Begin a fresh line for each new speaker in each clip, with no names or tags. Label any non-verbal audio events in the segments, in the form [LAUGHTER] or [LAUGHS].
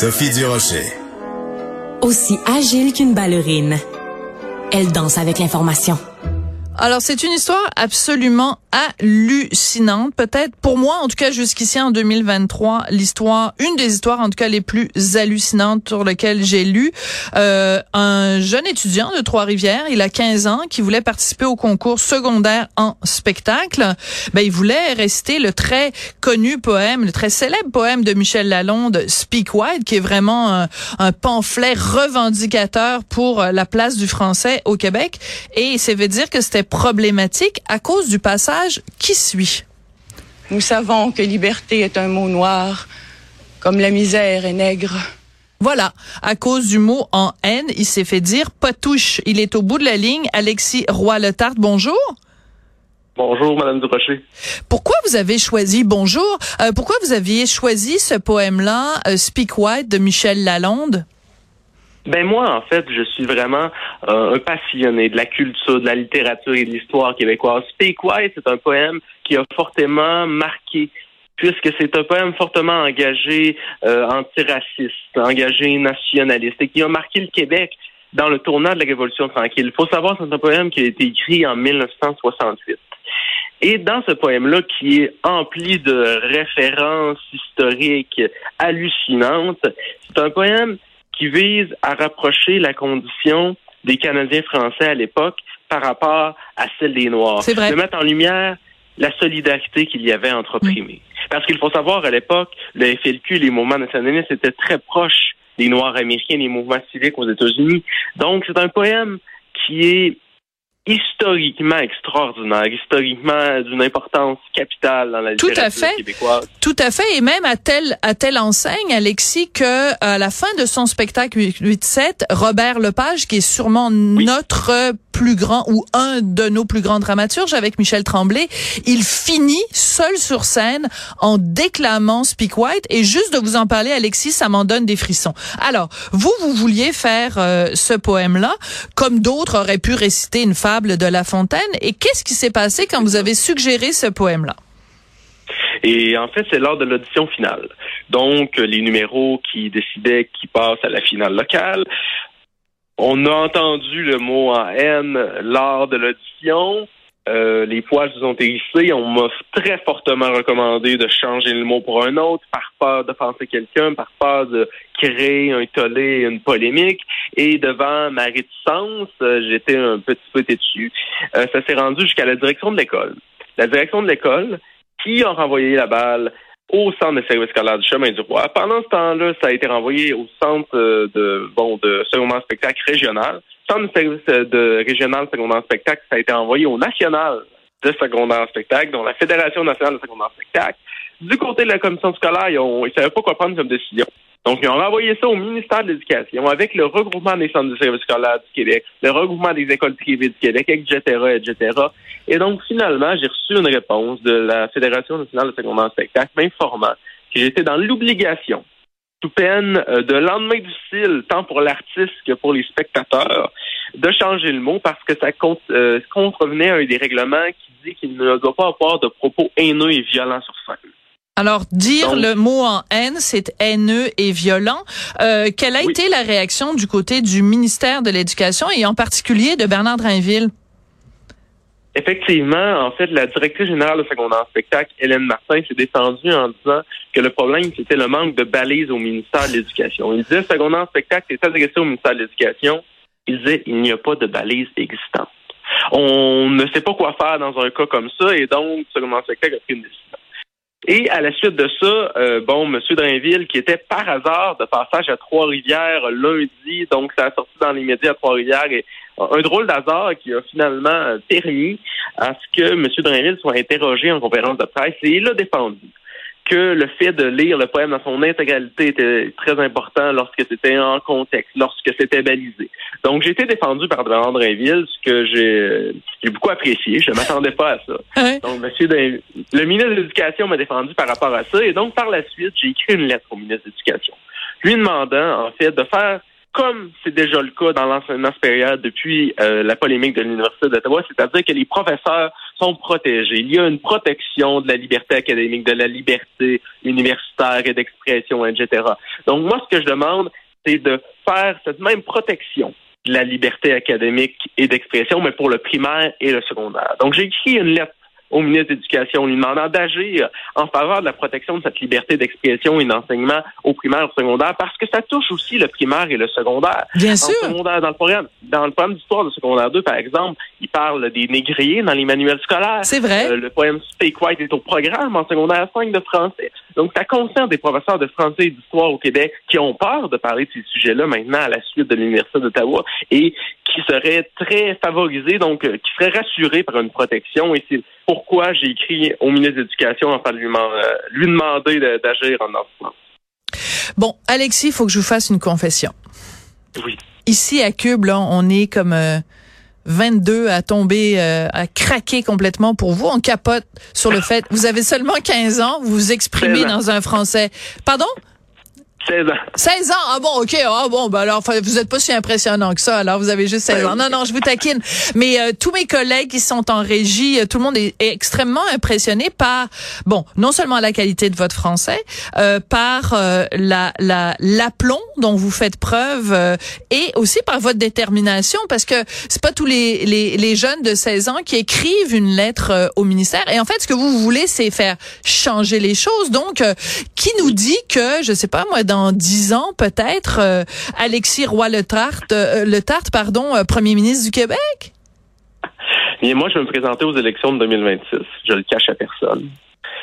Sophie Durocher.
Aussi agile qu'une ballerine, elle danse avec l'information.
Alors, c'est une histoire absolument hallucinante. Peut-être pour moi, en tout cas jusqu'ici en 2023, l'histoire, une des histoires en tout cas les plus hallucinantes sur lesquelles j'ai lu. Euh, un jeune étudiant de Trois-Rivières, il a 15 ans, qui voulait participer au concours secondaire en spectacle. Ben, il voulait réciter le très connu poème, le très célèbre poème de Michel Lalonde, Speak White, qui est vraiment un, un pamphlet revendicateur pour la place du français au Québec. Et ça veut dire que c'était problématique à cause du passage qui suit.
Nous savons que liberté est un mot noir, comme la misère est nègre.
Voilà, à cause du mot en haine, il s'est fait dire patouche. Il est au bout de la ligne. Alexis Roy-Letarte, bonjour.
Bonjour, Madame Durocher.
Pourquoi vous avez choisi, bonjour, euh, pourquoi vous aviez choisi ce poème-là, euh, Speak White, de Michel Lalonde?
Ben moi, en fait, je suis vraiment euh, un passionné de la culture, de la littérature et de l'histoire québécoise. Speak c'est un poème qui a fortement marqué puisque c'est un poème fortement engagé euh, antiraciste, engagé nationaliste et qui a marqué le Québec dans le tournant de la Révolution tranquille. Il faut savoir c'est un poème qui a été écrit en 1968. Et dans ce poème-là, qui est empli de références historiques hallucinantes, c'est un poème qui vise à rapprocher la condition des Canadiens français à l'époque par rapport à celle des Noirs.
Vrai.
De mettre en lumière la solidarité qu'il y avait entre opprimés. Parce qu'il faut savoir, à l'époque, le FLQ, les mouvements nationalistes étaient très proches des Noirs américains, des mouvements civiques aux États-Unis. Donc, c'est un poème qui est historiquement extraordinaire, historiquement d'une importance capitale dans la
Tout
littérature
à fait.
québécoise.
Tout à fait, et même à telle à telle enseigne, Alexis, que à la fin de son spectacle 8-7, Robert Lepage, qui est sûrement notre plus grand ou un de nos plus grands dramaturges avec Michel Tremblay, il finit seul sur scène en déclamant Speak White. Et juste de vous en parler, Alexis, ça m'en donne des frissons. Alors, vous, vous vouliez faire euh, ce poème-là, comme d'autres auraient pu réciter une de La Fontaine. Et qu'est-ce qui s'est passé quand vous avez suggéré ce poème-là?
Et en fait, c'est lors de l'audition finale. Donc, les numéros qui décidaient qui passent à la finale locale. On a entendu le mot en haine lors de l'audition. Euh, les poils se sont hérissés. On m'a très fortement recommandé de changer le mot pour un autre par peur d'offenser quelqu'un, par peur de créer un tollé, une polémique. Et devant ma réticence, euh, j'étais un petit peu têtu. Euh, ça s'est rendu jusqu'à la direction de l'école. La direction de l'école qui a renvoyé la balle au centre de service scolaire du chemin du roi. Pendant ce temps-là, ça a été renvoyé au centre euh, de bon de secondaire spectacle régional. Centre de service euh, de régional secondaire spectacle, ça a été envoyé au national de secondaire spectacle, dont la Fédération nationale de secondaire spectacle. Du côté de la commission scolaire, ils ne savaient pas quoi prendre comme décision. Donc, ils ont renvoyé ça au ministère de l'Éducation avec le regroupement des centres de service scolaire du Québec, le regroupement des écoles privées du Québec, etc., etc. Et donc, finalement, j'ai reçu une réponse de la Fédération nationale de secondaire spectacle m'informant que j'étais dans l'obligation, sous peine euh, de lendemain difficile, tant pour l'artiste que pour les spectateurs, de changer le mot parce que ça euh, contrevenait à un des règlements qui dit qu'il ne doit pas avoir de propos haineux et violents sur scène.
Alors, dire
Donc-
le mot en haine, c'est haineux et violent. Euh, quelle a
Oui.
été la réaction du côté du ministère de l'Éducation et en particulier de Bernard Drainville?
Effectivement, en fait, la directrice générale de secondaire spectacle, Hélène Martin, s'est défendue en disant que le problème, c'était le manque de balises au ministère de l'Éducation. Il disait, secondaire spectacle est adressé au ministère de l'Éducation. Il disait, il n'y a pas de balises existantes. On ne sait pas quoi faire dans un cas comme ça, et donc, secondaire spectacle a pris une décision. Et à la suite de ça, euh, bon, M. Drainville, qui était par hasard de passage à Trois-Rivières lundi, donc ça a sorti dans les médias à Trois-Rivières, et un drôle d'hasard qui a finalement euh, permis à ce que M. Drainville soit interrogé en conférence de presse, et il a défendu que le fait de lire le poème dans son intégralité était très important lorsque c'était en contexte, lorsque c'était balisé. Donc, j'ai été défendu par Bernard Drainville, ce que j'ai j'ai beaucoup apprécié. Je ne m'attendais pas à ça. Donc, monsieur Drainville- le ministre de l'Éducation m'a défendu par rapport à ça. Et donc, par la suite, j'ai écrit une lettre au ministre de l'Éducation, lui demandant, en fait, de faire comme c'est déjà le cas dans l'enseignement supérieur depuis euh, la polémique de l'Université d'Ottawa, c'est-à-dire que les professeurs sont protégés. Il y a une protection de la liberté académique, de la liberté universitaire et d'expression, etc. Donc moi, ce que je demande, c'est de faire cette même protection de la liberté académique et d'expression, mais pour le primaire et le secondaire. Donc j'ai écrit une lettre au ministre de l'Éducation, lui demandant d'agir en faveur de la protection de cette liberté d'expression et d'enseignement au primaire et au secondaire, parce que ça touche aussi le primaire et le secondaire.
Bien sûr.
Secondaire, dans le programme, dans le programme d'histoire de secondaire 2, par exemple, il parle des négriers dans les manuels scolaires.
C'est vrai.
Euh, le poème Speak White est au programme en secondaire 5 de français. Donc, ça concerne des professeurs de français et d'histoire au Québec qui ont peur de parler de ces sujets-là maintenant à la suite de l'Université d'Ottawa et qui seraient très favorisés, donc euh, qui seraient rassurés par une protection. Et c'est pourquoi j'ai écrit au ministre de l'Éducation afin de lui, euh, lui demander d'agir en ce
Bon, Alexis, il faut que je vous fasse une confession.
Oui.
Ici, à Cube, là, on est comme... 22 à tomber, à craquer complètement pour vous. On capote sur le fait, vous avez seulement 15 ans, vous vous exprimez dans un français. Pardon?
16 ans.
16 ans? Ah bon, OK. Ah bon, ben alors vous êtes pas si impressionnant que ça. Alors vous avez juste 16 ans. Non non, je vous taquine. Mais euh, tous mes collègues qui sont en régie, euh, tout le monde est, extrêmement impressionné par bon, non seulement la qualité de votre français, euh, par euh, la la l'aplomb dont vous faites preuve et aussi par votre détermination parce que c'est pas tous les, les les jeunes de 16 ans qui écrivent une lettre au ministère et en fait ce que vous voulez c'est faire changer les choses. Donc qui nous dit que je sais pas moi dans dix ans peut-être euh, Alexis Roy Le Tarte, euh, le Tarte pardon, euh, premier ministre du Québec?
Et moi, je vais me présenter aux élections de 2026. Je le cache à personne.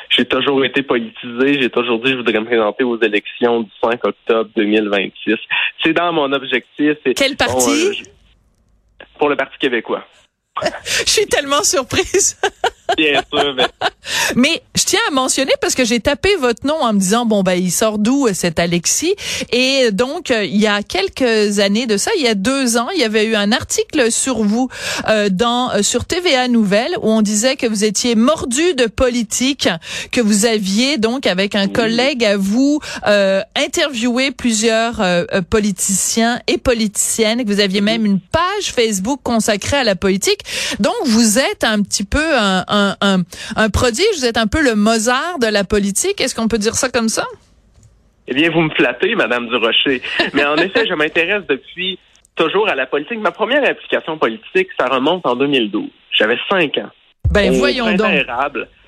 J'ai toujours été politisé. J'ai toujours dit que je voudrais me présenter aux élections du 5 octobre 2026. C'est dans mon objectif.
Quel parti?
pour le Parti québécois. [LAUGHS]
je suis tellement surprise. [LAUGHS]
Bien sûr. [LAUGHS]
Mais... je tiens à mentionner parce que j'ai tapé votre nom en me disant bon ben il sort d'où euh, cet Alexis? Et donc euh, il y a quelques années de ça, il y a deux ans, il y avait eu un article sur vous euh, dans euh, sur TVA Nouvelle où on disait que vous étiez mordu de politique, que vous aviez donc avec un collègue à vous interviewé plusieurs politiciens et politiciennes, que vous aviez même une page Facebook consacrée à la politique. Donc vous êtes un petit peu un, un, un, un prodige, vous êtes un peu le Mozart de la politique. Est-ce qu'on peut dire ça comme ça?
Eh bien, vous me flattez, Madame Durocher. Mais en effet, je m'intéresse depuis toujours à la politique. Ma première implication politique, ça remonte en 2012. J'avais cinq ans.
Ben, voyons donc.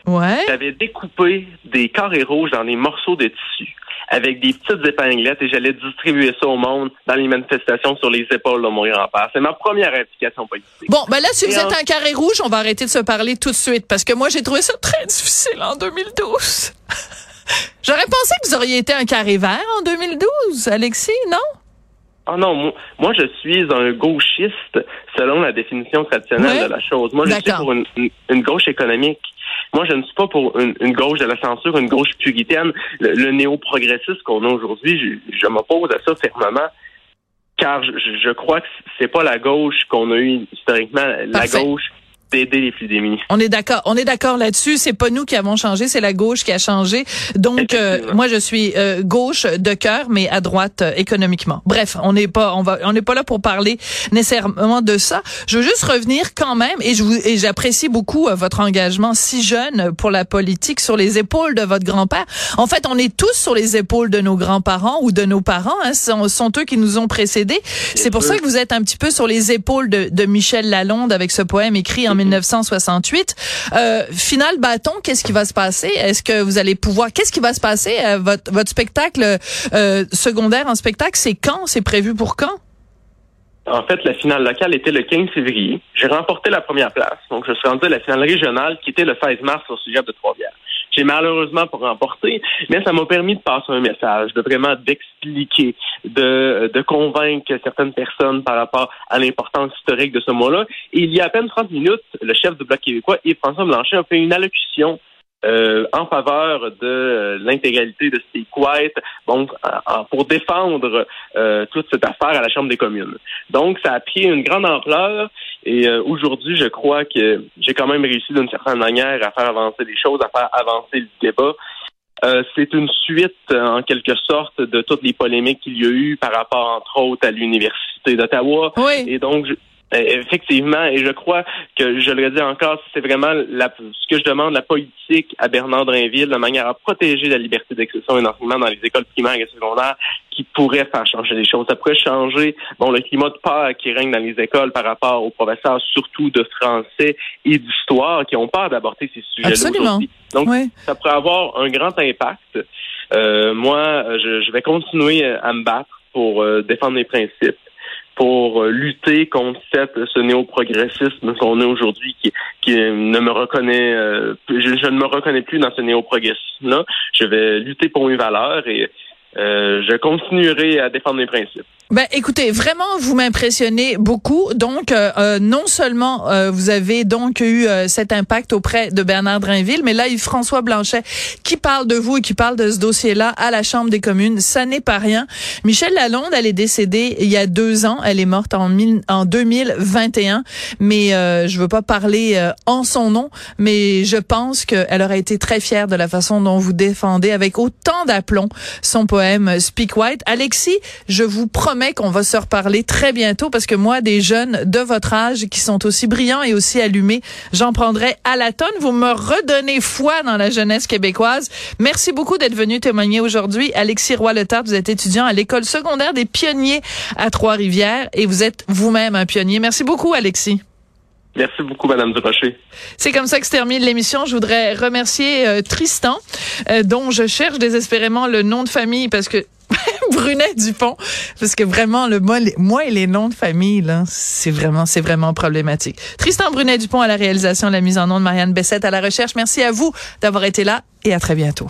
Ouais.
J'avais découpé des carrés rouges dans des morceaux de tissu avec des petites épinglettes et j'allais distribuer ça au monde dans les manifestations sur les épaules de mon grand-père. C'est ma première implication politique.
Bon, ben là, si vous êtes un carré rouge, on va arrêter de se parler tout de suite parce que moi, j'ai trouvé ça très difficile en 2012. [LAUGHS] J'aurais pensé que vous auriez été un carré vert en 2012, Alexis, non?
Ah non, moi, je suis un gauchiste selon la définition traditionnelle de la chose. Moi je suis pour une gauche économique. Moi, je ne suis pas pour une, gauche de la censure, une gauche puritaine. Le, néo-progressiste qu'on a aujourd'hui, je, m'oppose à ça fermement car je, crois que c'est pas la gauche qu'on a eue historiquement. La gauche d'aider les plus démunis.
On est d'accord, on est d'accord là-dessus. C'est pas nous qui avons changé, c'est la gauche qui a changé. Donc, euh, moi, je suis euh, gauche de cœur, mais à droite euh, économiquement. Bref, on n'est pas, on va, on n'est pas là pour parler nécessairement de ça. Je veux juste revenir quand même, et je vous, et j'apprécie beaucoup votre engagement si jeune pour la politique sur les épaules de votre grand-père. En fait, on est tous sur les épaules de nos grands-parents ou de nos parents. Hein, ce sont, sont, eux qui nous ont précédés. C'est pour ça que vous êtes un petit peu sur les épaules de, de Michel Lalonde avec ce poème écrit en [LAUGHS] 1968. Euh, final bâton, qu'est-ce qui va se passer? Est-ce que vous allez pouvoir... Qu'est-ce qui va se passer? Euh, votre, votre spectacle euh, secondaire en spectacle, c'est quand? C'est prévu pour quand?
En fait, la finale locale était le 15 février. J'ai remporté la première place. Donc, je suis rendu à la finale régionale qui était le 16 mars au sujet de Trois-Rivières. J'ai malheureusement pas remporté, mais ça m'a permis de passer un message, de vraiment d'expliquer, de, de convaincre certaines personnes par rapport à l'importance historique de ce mot-là. Et il y a à peine 30 minutes, le chef du Bloc québécois, Yves-François Blanchet, a fait une allocution euh, en faveur de euh, l'intégralité de Steve White, donc pour défendre euh, toute cette affaire à la Chambre des communes. Donc, ça a pris une grande ampleur et aujourd'hui, je crois que j'ai quand même réussi d'une certaine manière à faire avancer les choses, à faire avancer le débat. c'est une suite, en quelque sorte, de toutes les polémiques qu'il y a eu par rapport, entre autres, à l'Université d'Ottawa.
Oui.
Et donc, Effectivement, et je crois que je le dis encore, c'est vraiment la, ce que je demande, la politique à Bernard Drinville, de manière à protéger la liberté d'expression et d'enseignement dans les écoles primaires et secondaires, qui pourrait faire changer les choses. Ça pourrait changer bon le climat de peur qui règne dans les écoles par rapport aux professeurs, surtout de français et d'histoire, qui ont peur d'aborder ces sujets-là aujourd'hui. Donc, ça pourrait avoir un grand impact. Euh, moi, je, je, vais continuer à me battre pour euh, défendre mes principes pour euh, lutter contre cette, ce néo-progressisme qu'on a aujourd'hui qui, qui ne me reconnaît, euh, je, je, ne me reconnais plus dans ce néo-progressisme-là. Je vais lutter pour mes valeurs et euh, je continuerai à défendre mes principes.
Ben, écoutez, vraiment, vous m'impressionnez beaucoup. Donc, euh, euh, non seulement euh, vous avez donc eu cet impact auprès de Bernard Drinville, mais là, Yves-François Blanchet, qui parle de vous et qui parle de ce dossier-là à la Chambre des communes, ça n'est pas rien. Michel Lalonde, elle est décédée il y a deux ans. Elle est morte en, en 2021. Mais je veux pas parler en son nom, mais je pense qu'elle aurait été très fière de la façon dont vous défendez avec autant d'aplomb son poème Speak White. Alexis, je vous promets qu'on va se reparler très bientôt parce que moi, des jeunes de votre âge qui sont aussi brillants et aussi allumés, j'en prendrai à la tonne. Vous me redonnez foi dans la jeunesse québécoise. Merci beaucoup d'être venu témoigner aujourd'hui. Alexis Roy-Letard, vous êtes étudiant à l'école secondaire des pionniers à Trois-Rivières et vous êtes vous-même un pionnier. Merci beaucoup, Alexis.
Merci beaucoup, Madame Durocher.
C'est comme ça que se termine l'émission. Je voudrais remercier euh, Tristan, euh, dont je cherche désespérément le nom de famille parce que [LAUGHS] Brunet Dupont, parce que vraiment le moi et les noms de famille là, c'est vraiment c'est vraiment problématique. Tristan Brunet Dupont à la réalisation, la mise en nom de Marianne Bessette à la recherche. Merci à vous d'avoir été là et à très bientôt.